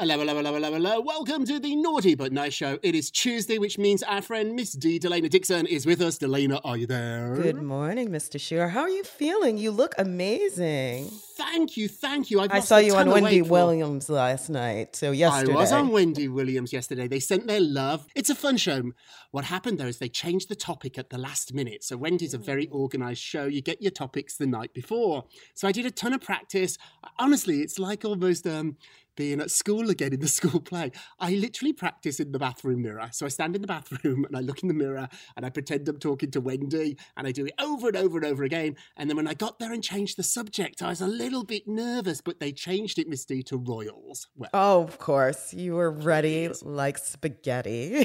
Hello, hello, hello, hello, hello. Welcome to the Naughty But Nice Show. It is Tuesday, which means our friend Miss D, Delana Dixon, is with us. Delana, are you there? Good morning, Mr. Shearer. How are you feeling? You look amazing. Thank you, thank you. I've I saw you on Wendy weight for- Williams last night. So yesterday. I was on Wendy Williams yesterday. They sent their love. It's a fun show. What happened though is they changed the topic at the last minute. So Wendy's a very organized show. You get your topics the night before. So I did a ton of practice. Honestly, it's like almost um being at school again in the school play. I literally practice in the bathroom mirror. So I stand in the bathroom and I look in the mirror and I pretend I'm talking to Wendy and I do it over and over and over again. And then when I got there and changed the subject, I was a little bit nervous, but they changed it, Miss D, to royals. Well, Oh, of course. You were ready like spaghetti.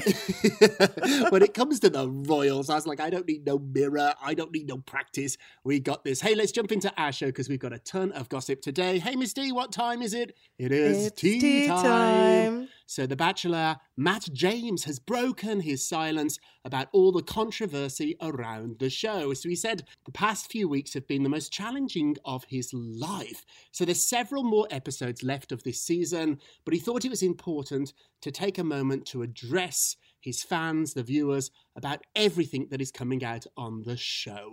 when it comes to the royals, I was like, I don't need no mirror. I don't need no practice. We got this. Hey, let's jump into our show because we've got a ton of gossip today. Hey, Miss D, what time is it? It is It's tea time. So, The Bachelor, Matt James, has broken his silence about all the controversy around the show. So, he said the past few weeks have been the most challenging of his life. So, there's several more episodes left of this season, but he thought it was important to take a moment to address his fans, the viewers, about everything that is coming out on the show.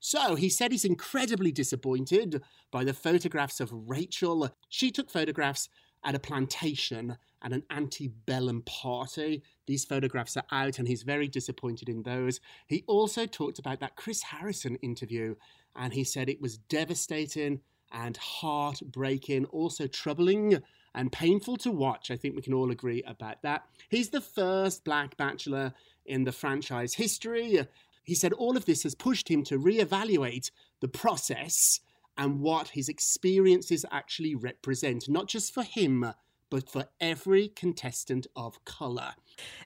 So he said he's incredibly disappointed by the photographs of Rachel. She took photographs at a plantation at an antebellum party. These photographs are out, and he's very disappointed in those. He also talked about that Chris Harrison interview, and he said it was devastating and heartbreaking, also troubling and painful to watch. I think we can all agree about that. He's the first black bachelor in the franchise history. He said all of this has pushed him to reevaluate the process and what his experiences actually represent, not just for him, but for every contestant of color.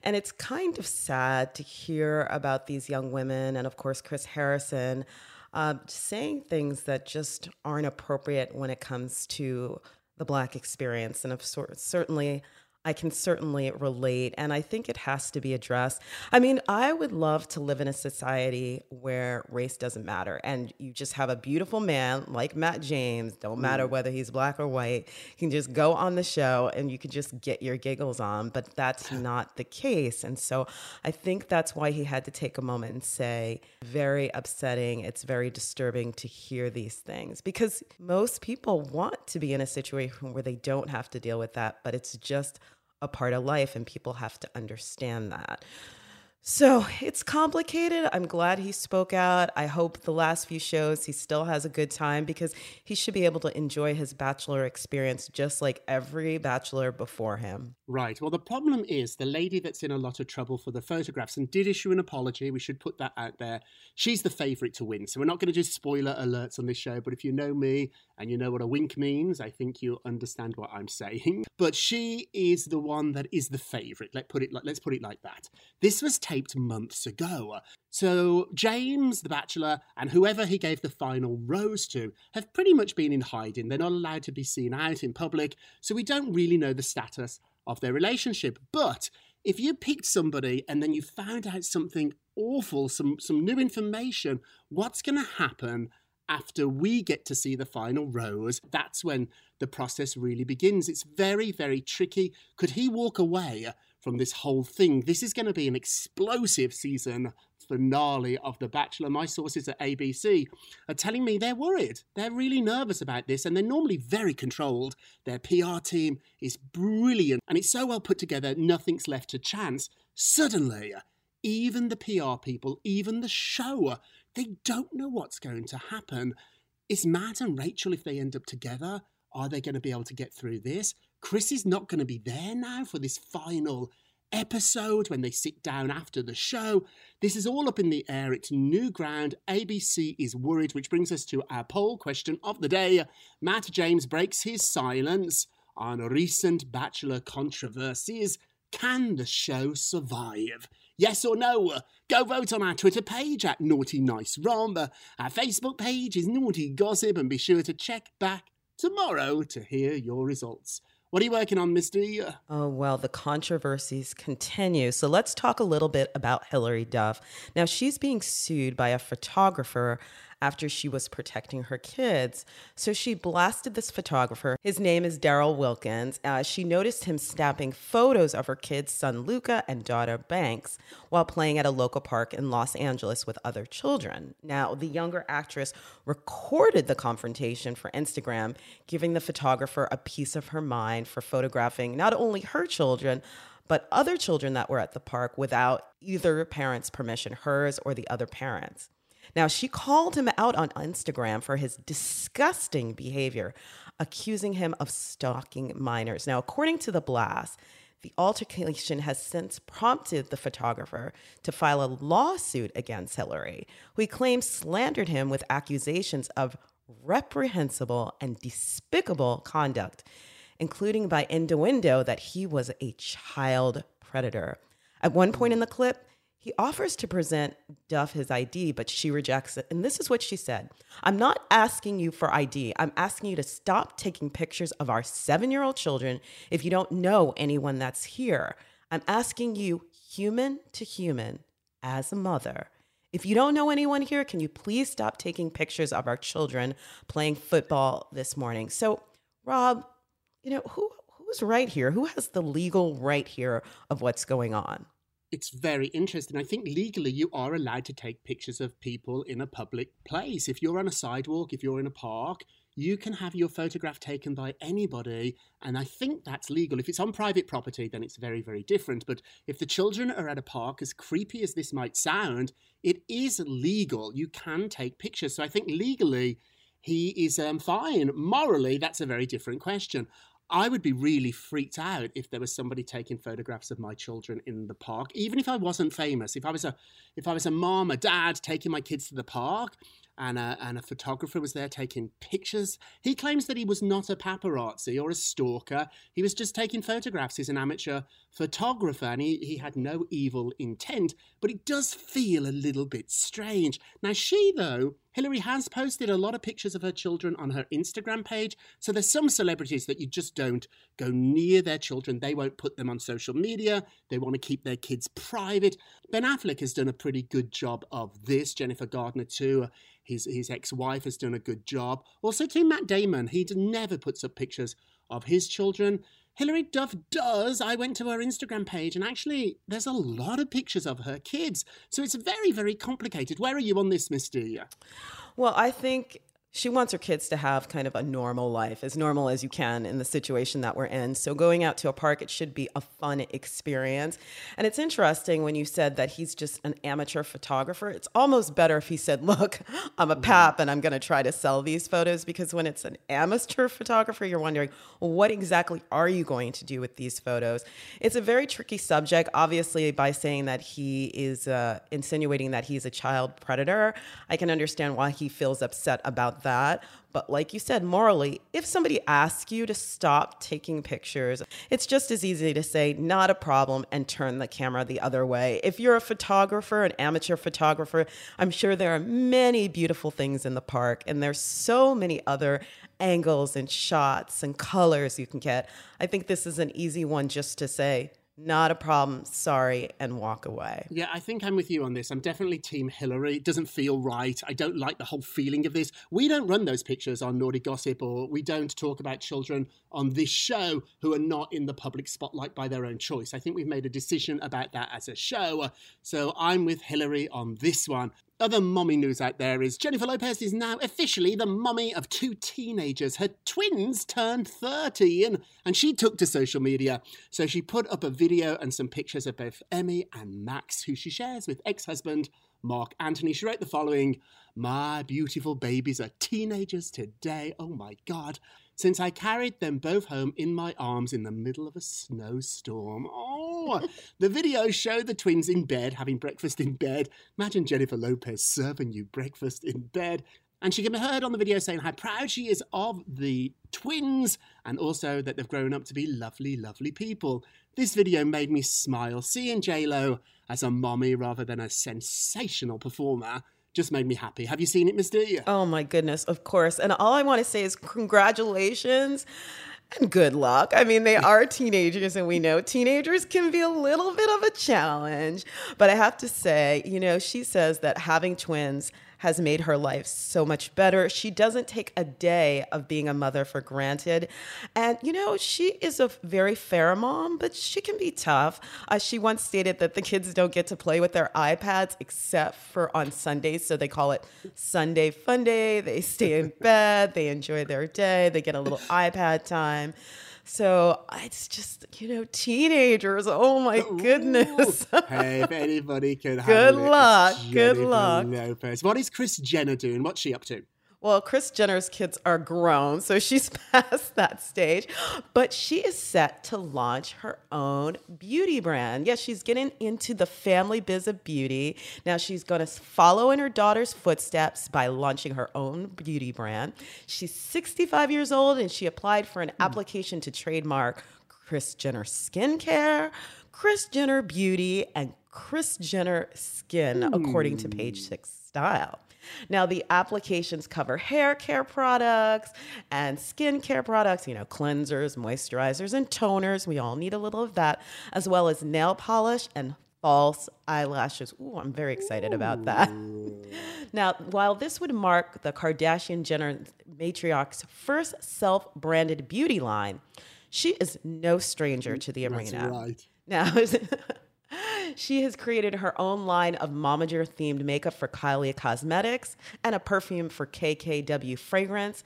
And it's kind of sad to hear about these young women, and of course, Chris Harrison, uh, saying things that just aren't appropriate when it comes to the Black experience. And of sor- certainly, I can certainly relate, and I think it has to be addressed. I mean, I would love to live in a society where race doesn't matter, and you just have a beautiful man like Matt James, don't matter mm. whether he's black or white, you can just go on the show and you can just get your giggles on, but that's not the case. And so I think that's why he had to take a moment and say, very upsetting, it's very disturbing to hear these things because most people want to be in a situation where they don't have to deal with that, but it's just a part of life and people have to understand that. So it's complicated. I'm glad he spoke out. I hope the last few shows he still has a good time because he should be able to enjoy his bachelor experience just like every bachelor before him. Right. Well, the problem is the lady that's in a lot of trouble for the photographs and did issue an apology. We should put that out there. She's the favourite to win. So we're not going to do spoiler alerts on this show, but if you know me and you know what a wink means, I think you understand what I'm saying. But she is the one that is the favourite. Let put it. Let's put it like that. This was taped months ago. So James, the Bachelor, and whoever he gave the final rose to have pretty much been in hiding. They're not allowed to be seen out in public, so we don't really know the status of their relationship. But if you picked somebody and then you found out something awful, some, some new information, what's going to happen after we get to see the final rose? That's when the process really begins. It's very, very tricky. Could he walk away from this whole thing. This is going to be an explosive season finale of The Bachelor. My sources at ABC are telling me they're worried. They're really nervous about this, and they're normally very controlled. Their PR team is brilliant, and it's so well put together, nothing's left to chance. Suddenly, even the PR people, even the show, they don't know what's going to happen. Is Matt and Rachel, if they end up together, are they going to be able to get through this? Chris is not going to be there now for this final episode when they sit down after the show. This is all up in the air. It's new ground. ABC is worried, which brings us to our poll question of the day. Matt James breaks his silence on recent Bachelor controversies. Can the show survive? Yes or no? Go vote on our Twitter page at Naughty Nice Rob. Our Facebook page is Naughty Gossip, and be sure to check back tomorrow to hear your results. What are you working on, Misty? Uh, oh, well, the controversies continue. So let's talk a little bit about Hilary Duff. Now, she's being sued by a photographer after she was protecting her kids. So she blasted this photographer. His name is Daryl Wilkins. Uh, she noticed him snapping photos of her kids, son Luca and daughter Banks, while playing at a local park in Los Angeles with other children. Now, the younger actress recorded the confrontation for Instagram, giving the photographer a piece of her mind for photographing not only her children, but other children that were at the park without either parent's permission, hers or the other parents. Now, she called him out on Instagram for his disgusting behavior, accusing him of stalking minors. Now, according to the blast, the altercation has since prompted the photographer to file a lawsuit against Hilary, who he claims slandered him with accusations of reprehensible and despicable conduct, including by innuendo that he was a child predator. At one point in the clip, he offers to present Duff his ID, but she rejects it. And this is what she said I'm not asking you for ID. I'm asking you to stop taking pictures of our seven year old children if you don't know anyone that's here. I'm asking you, human to human, as a mother. If you don't know anyone here, can you please stop taking pictures of our children playing football this morning? So, Rob, you know, who who's right here? Who has the legal right here of what's going on? It's very interesting. I think legally you are allowed to take pictures of people in a public place. If you're on a sidewalk, if you're in a park, you can have your photograph taken by anybody. And I think that's legal. If it's on private property, then it's very, very different. But if the children are at a park, as creepy as this might sound, it is legal. You can take pictures. So I think legally, he is um, fine. Morally, that's a very different question. I would be really freaked out if there was somebody taking photographs of my children in the park, even if I wasn't famous. If I was a, if I was a mom, a dad taking my kids to the park, and a, and a photographer was there taking pictures. He claims that he was not a paparazzi or a stalker. He was just taking photographs. He's an amateur photographer and he, he had no evil intent, but it does feel a little bit strange. Now, she, though, Hilary has posted a lot of pictures of her children on her Instagram page. So there's some celebrities that you just don't go near their children. They won't put them on social media. They want to keep their kids private. Ben Affleck has done a pretty good job of this. Jennifer Gardner, too. His, his ex-wife has done a good job. Also, to Matt Damon. He never puts up pictures of his children. Hilary Duff does. I went to her Instagram page and actually there's a lot of pictures of her kids. So it's very, very complicated. Where are you on this, Misty? Well, I think she wants her kids to have kind of a normal life, as normal as you can in the situation that we're in. So going out to a park, it should be a fun experience. And it's interesting when you said that he's just an amateur photographer. It's almost better if he said, "Look, I'm a pap and I'm going to try to sell these photos." Because when it's an amateur photographer, you're wondering, well, what exactly are you going to do with these photos? It's a very tricky subject. Obviously, by saying that he is uh, insinuating that he's a child predator, I can understand why he feels upset about that. But like you said, morally, if somebody asks you to stop taking pictures, it's just as easy to say, not a problem, and turn the camera the other way. If you're a photographer, an amateur photographer, I'm sure there are many beautiful things in the park, and there's so many other angles and shots and colors you can get. I think this is an easy one just to say, not a problem, sorry, and walk away. Yeah, I think I'm with you on this. I'm definitely Team Hilary. It doesn't feel right. I don't like the whole feeling of this. We don't run those pictures on Naughty Gossip, or we don't talk about children on this show who are not in the public spotlight by their own choice. I think we've made a decision about that as a show. So I'm with Hilary on this one. Other mommy news out there is Jennifer Lopez is now officially the mummy of two teenagers. Her twins turned 30 and, and she took to social media. So she put up a video and some pictures of both Emme and Max, who she shares with ex husband Marc Anthony. She wrote the following My beautiful babies are teenagers today. Oh my God since I carried them both home in my arms in the middle of a snowstorm. Oh, the video showed the twins in bed having breakfast in bed. Imagine Jennifer Lopez serving you breakfast in bed. And she can be heard on the video saying how proud she is of the twins and also that they've grown up to be lovely, lovely people. This video made me smile, seeing JLo as a mommy rather than a sensational performer just made me happy. Have you seen it, Miss D? Oh my goodness, of course. And all I want to say is congratulations and good luck. I mean, they are teenagers, and we know teenagers can be a little bit of a challenge. But I have to say, you know, she says that having twins has made her life so much better. She doesn't take a day of being a mother for granted. And, you know, she is a very fair mom, but she can be tough. Uh, she once stated that the kids don't get to play with their iPads except for on Sundays. So they call it Sunday Fun Day. They stay in bed, they enjoy their day, they get a little iPad time. So it's just, you know, teenagers. Oh my goodness. hey, if anybody can Good luck. It, Good luck. Lopez. What is Kris Jenner doing? What's she up to? Well, Kris Jenner's kids are grown, so she's past that stage. But she is set to launch her own beauty brand. Yes, she's getting into the family biz of beauty. Now she's going to follow in her daughter's footsteps by launching her own beauty brand. She's 65 years old and she applied for an hmm. application to trademark Kris Jenner Skincare, Kris Jenner Beauty, and Kris Jenner Skin, according to Page hmm. Six Style. Now, the applications cover hair care products and skin care products, you know, cleansers, moisturizers, and toners. We all need a little of that, as well as nail polish and false eyelashes. Ooh, I'm very excited about that. now, while this would mark the Kardashian Jenner matriarch's first self branded beauty line, she is no stranger mm, to the arena. That's right. Now, she has created her own line of momager themed makeup for Kylie Cosmetics and a perfume for KKW Fragrance.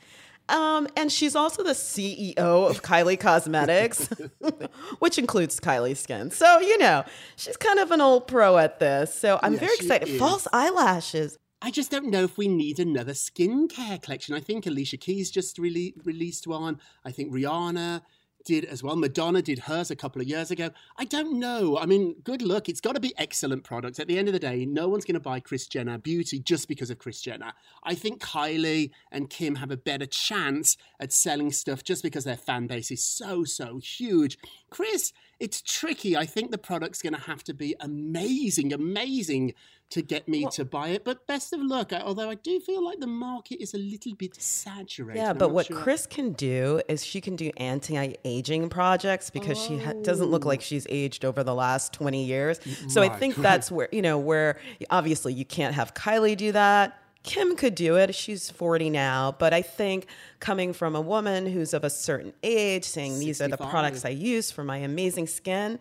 Um, and she's also the CEO of Kylie Cosmetics, which includes Kylie Skin. So, you know, she's kind of an old pro at this. So I'm Yeah, very excited. is. False eyelashes. I just don't know if we need another skincare collection. I think Alicia Keys just really released one. I think Rihanna did as well. Madonna did hers a couple of years ago. I don't know. I mean, good luck. It's got to be excellent products. At the end of the day, no one's going to buy Kris Jenner beauty just because of Kris Jenner. I think Kylie and Kim have a better chance at selling stuff just because their fan base is so, so huge. Kris, it's tricky. I think the product's going to have to be amazing, amazing to get me to buy it. But best of luck. I- Although I do feel like the market is a little bit saturated. Yeah, I'm but what sure. Kris can do is she can do anti-aging projects because she ha- doesn't look oh. like she's aged over the last 20 years. So I think right. that's where, you know, where obviously you can't have Kylie do that. Kim could do it. She's 40 now, but I think coming from a woman who's of a certain age saying these are the 65. products I use for my amazing skin,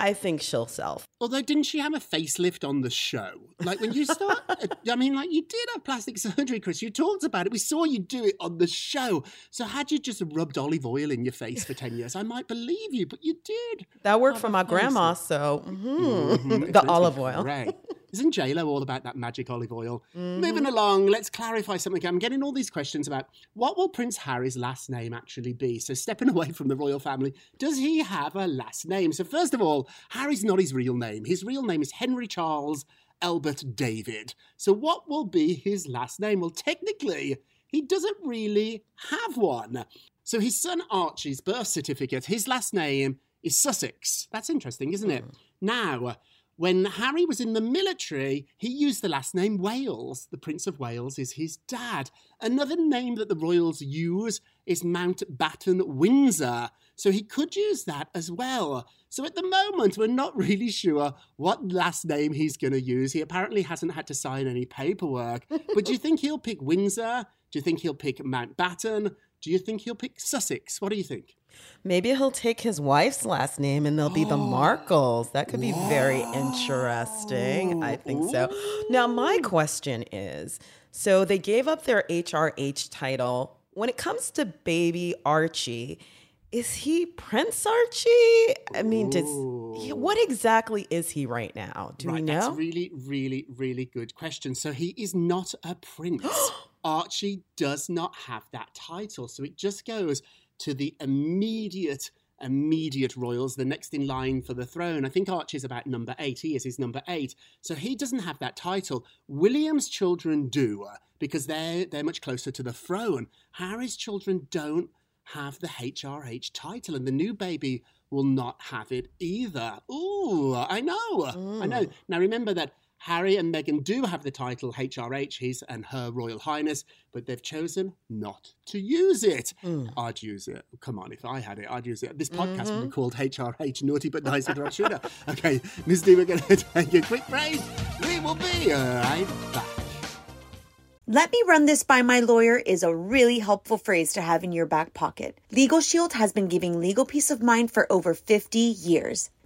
I think she'll sell. Although, didn't she have a facelift on the show? Like when you start, I mean, like you did have plastic surgery, Kris. You talked about it. We saw you do it on the show. So had you just rubbed olive oil in your face for ten years, I might believe you. But you did. That worked for my grandma. So mm-hmm. the olive oil. Right. Isn't JLo all about that magic olive oil? Mm-hmm. Moving along, let's clarify something. I'm getting all these questions about what will Prince Harry's last name actually be? So, stepping away from the royal family, does he have a last name? So, first of all, Harry's not his real name. His real name is Henry Charles Albert David. So, what will be his last name? Well, technically, he doesn't really have one. So, his son Archie's birth certificate, his last name is Sussex. That's interesting, isn't it? Mm. Now, when Harry was in the military, he used the last name Wales. The Prince of Wales is his dad. Another name that the royals use is Mountbatten Windsor. So he could use that as well. So at the moment, we're not really sure what last name he's going to use. He apparently hasn't had to sign any paperwork. but do you think he'll pick Windsor? Do you think he'll pick Mountbatten? Do you think he'll pick Sussex? What do you think? Maybe he'll take his wife's last name and they'll be the Markles. That could be Whoa. very interesting. I think so. Now, my question is so they gave up their HRH title. When it comes to baby Archie, is he Prince Archie? I mean, does he, what exactly is he right now? Do right, we know? That's really, really, really good question. So he is not a prince. Archie does not have that title. So it just goes to the immediate immediate royals, the next in line for the throne. I think Archie's about number eight. He is his number eight. So he doesn't have that title. William's children do, because they're they're much closer to the throne. Harry's children don't have the HRH title, and the new baby will not have it either. Ooh, I know. Mm. I know. Now remember that Harry and Meghan do have the title HRH, his and her Royal Highness, but they've chosen not to use it. Mm. I'd use it. Come on, if I had it, I'd use it. This podcast mm-hmm. would be mm-hmm. called HRH, Naughty But Nice with Rashida. Okay, Misty, we're going to take a quick break. We will be right back. Let me run this by my lawyer is a really helpful phrase to have in your back pocket. Legal Shield has been giving legal peace of mind for over 50 years.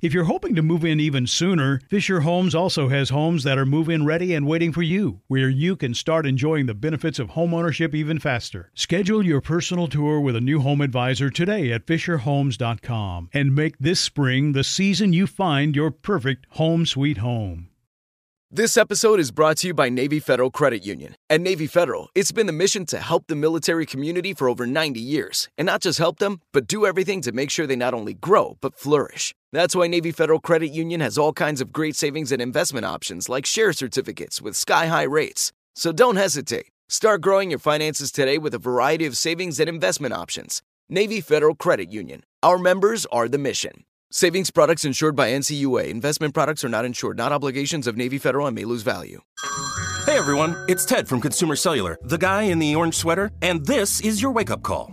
If you're hoping to move in even sooner, Fisher Homes also has homes that are move in ready and waiting for you, where you can start enjoying the benefits of homeownership even faster. Schedule your personal tour with a new home advisor today at FisherHomes.com and make this spring the season you find your perfect home sweet home. This episode is brought to you by Navy Federal Credit Union. At Navy Federal, it's been the mission to help the military community for over 90 years, and not just help them, but do everything to make sure they not only grow, but flourish. That's why Navy Federal Credit Union has all kinds of great savings and investment options like share certificates with sky high rates. So don't hesitate. Start growing your finances today with a variety of savings and investment options. Navy Federal Credit Union. Our members are the mission. Savings products insured by NCUA. Investment products are not insured, not obligations of Navy Federal and may lose value. Hey everyone, it's Ted from Consumer Cellular, the guy in the orange sweater, and this is your wake up call.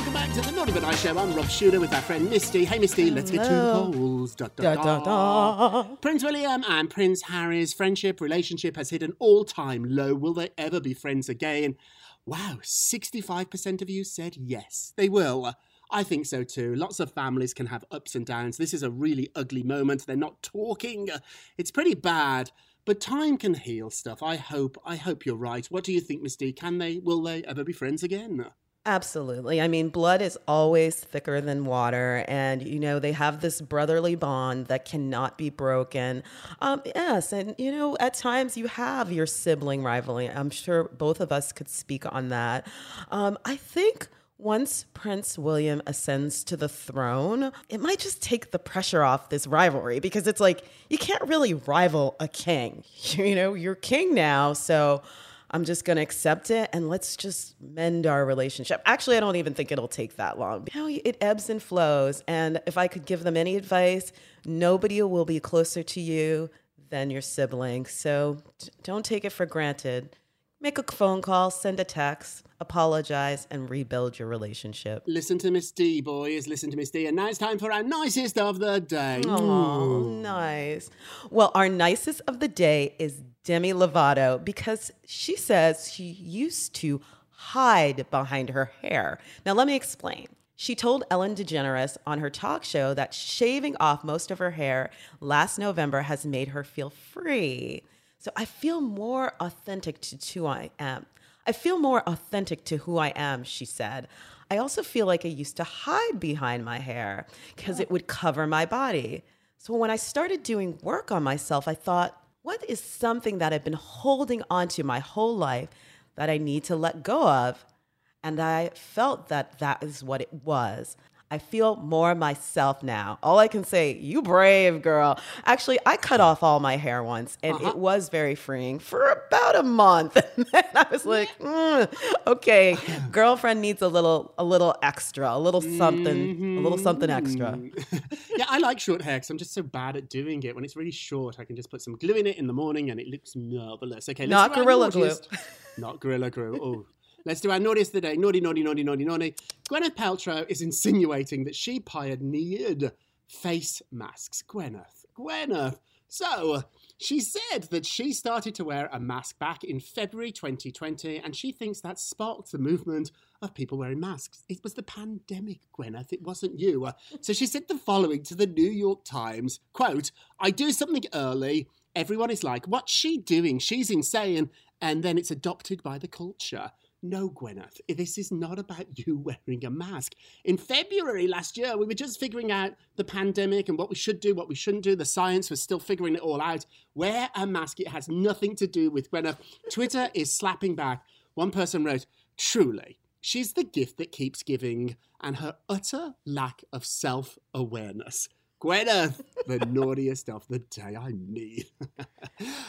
Welcome back to the Naughty But Nice Show. I'm Rob Shuter with our friend Misty. Hey, Misty, let's get to the polls. Da, da, da, da. Prince William and Prince Harry's friendship relationship has hit an all time low. Will they ever be friends again? Wow, 65% of you said yes, they will. I think so too. Lots of families can have ups and downs. This is a really ugly moment. They're not talking. It's pretty bad. But time can heal stuff. I hope. I hope you're right. What do you think, Misty? Can they? Will they ever be friends again? Absolutely. I mean, blood is always thicker than water, and you know they have this brotherly bond that cannot be broken. Um, yes, and you know at times you have your sibling rivalry. I'm sure both of us could speak on that. Um, I think once Prince William ascends to the throne, it might just take the pressure off this rivalry because it's like you can't really rival a king. You know, you're king now, so I'm just going to accept it and let's just mend our relationship. Actually, I don't even think it'll take that long. Know, it ebbs and flows. And if I could give them any advice, nobody will be closer to you than your sibling. So don't take it for granted. Make a phone call, send a text, apologize, and rebuild your relationship. Listen to Miss D, boys. Listen to Miss D. And now it's time for our nicest of the day. Oh, nice. Well, our nicest of the day is Demi Lovato because she says she used to hide behind her hair. Now, let me explain. She told Ellen DeGeneres on her talk show that shaving off most of her hair last November has made her feel free. So I feel more authentic to who I am. I feel more authentic to who I am, she said. I also feel like I used to hide behind my hair because it would cover my body. So when I started doing work on myself, I thought, what is something that I've been holding onto my whole life that I need to let go of? And I felt that that is what it was. I feel more myself now. All I can say, you brave girl. Actually, I cut off all my hair once and uh-huh. it was very freeing for about a month. And then I was like, mm, okay, girlfriend needs a little a little extra, a little something, mm-hmm. a little something extra. yeah, I like short hair because I'm just so bad at doing it. When it's really short, I can just put some glue in it in the morning and it looks marvelous. Okay, not gorilla glue. Not gorilla glue. Oh, Let's do our naughtiest of the day. Naughty, naughty, naughty, naughty, naughty. Gwyneth Paltrow is insinuating that she pioneered face masks. Gwyneth, Gwyneth. So, she said that she started to wear a mask back in February 2020, and she thinks that sparked the movement of people wearing masks. It was the pandemic, Gwyneth. It wasn't you. So she said the following to the New York Times, quote, I do something early. Everyone is like, what's she doing? She's insane. And then it's adopted by the culture. No, Gwyneth, this is not about you wearing a mask. In February last year, we were just figuring out the pandemic and what we should do, what we shouldn't do. The science was still figuring it all out. Wear a mask. It has nothing to do with Gwyneth. Twitter is slapping back. One person wrote, truly, she's the gift that keeps giving, and her utter lack of self awareness. Gwyneth, the naughtiest of the day. I mean. okay,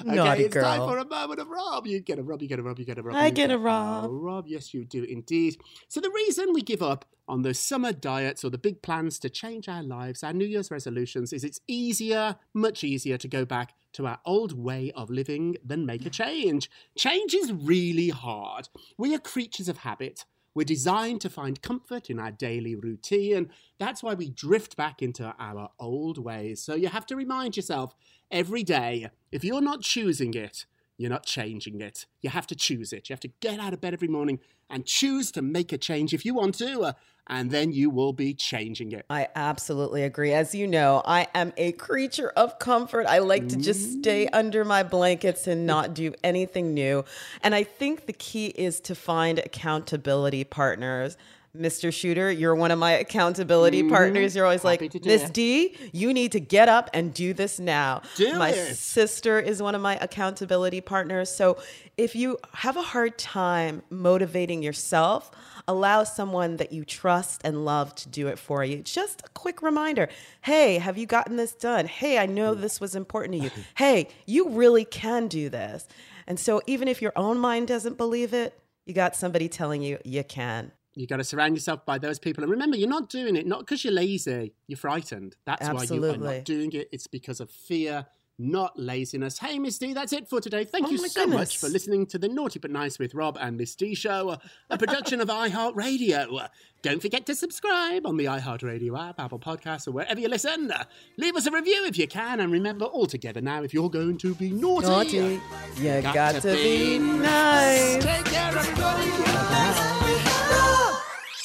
Naughty it's girl. time for a moment of Rob. You get a Rob, you get a Rob, you get a Rob. I you get a a Rob. Rob, yes, you do indeed. So, the reason we give up on those summer diets or the big plans to change our lives, our New Year's resolutions, is it's easier, much easier to go back to our old way of living than make a change. Change is really hard. We are creatures of habit. We're designed to find comfort in our daily routine. and That's why we drift back into our old ways. So you have to remind yourself every day if you're not choosing it, you're not changing it. You have to choose it. You have to get out of bed every morning and choose to make a change if you want to, uh, and then you will be changing it. I absolutely agree. As you know, I am a creature of comfort. I like to just stay under my blankets and not do anything new. And I think the key is to find accountability partners. Mr. Shuter, you're one of my accountability mm-hmm. partners. You're always Happy like, Miss. D, you need to get up and do this now. Do my it. sister is one of my accountability partners. So if you have a hard time motivating yourself, allow someone that you trust and love to do it for you. Just a quick reminder hey, have you gotten this done? Hey, I know this was important to you. Hey, you really can do this. And so even if your own mind doesn't believe it, you got somebody telling you you can. You got to surround yourself by those people. And remember, you're not doing it not because you're lazy, you're frightened. That's why you are not doing it. It's because of fear, not laziness. Hey, Miss D, that's it for today. Thank Oh you so goodness. much for listening to the Naughty But Nice with Rob and Miss D show, uh, a production of iHeartRadio. Don't forget to subscribe on the iHeartRadio app, Apple Podcasts, or wherever you listen. Leave us a review if you can. And remember, all together now, if you're going to be naughty, Naughty, you got, to, be nice. Take care, everybody.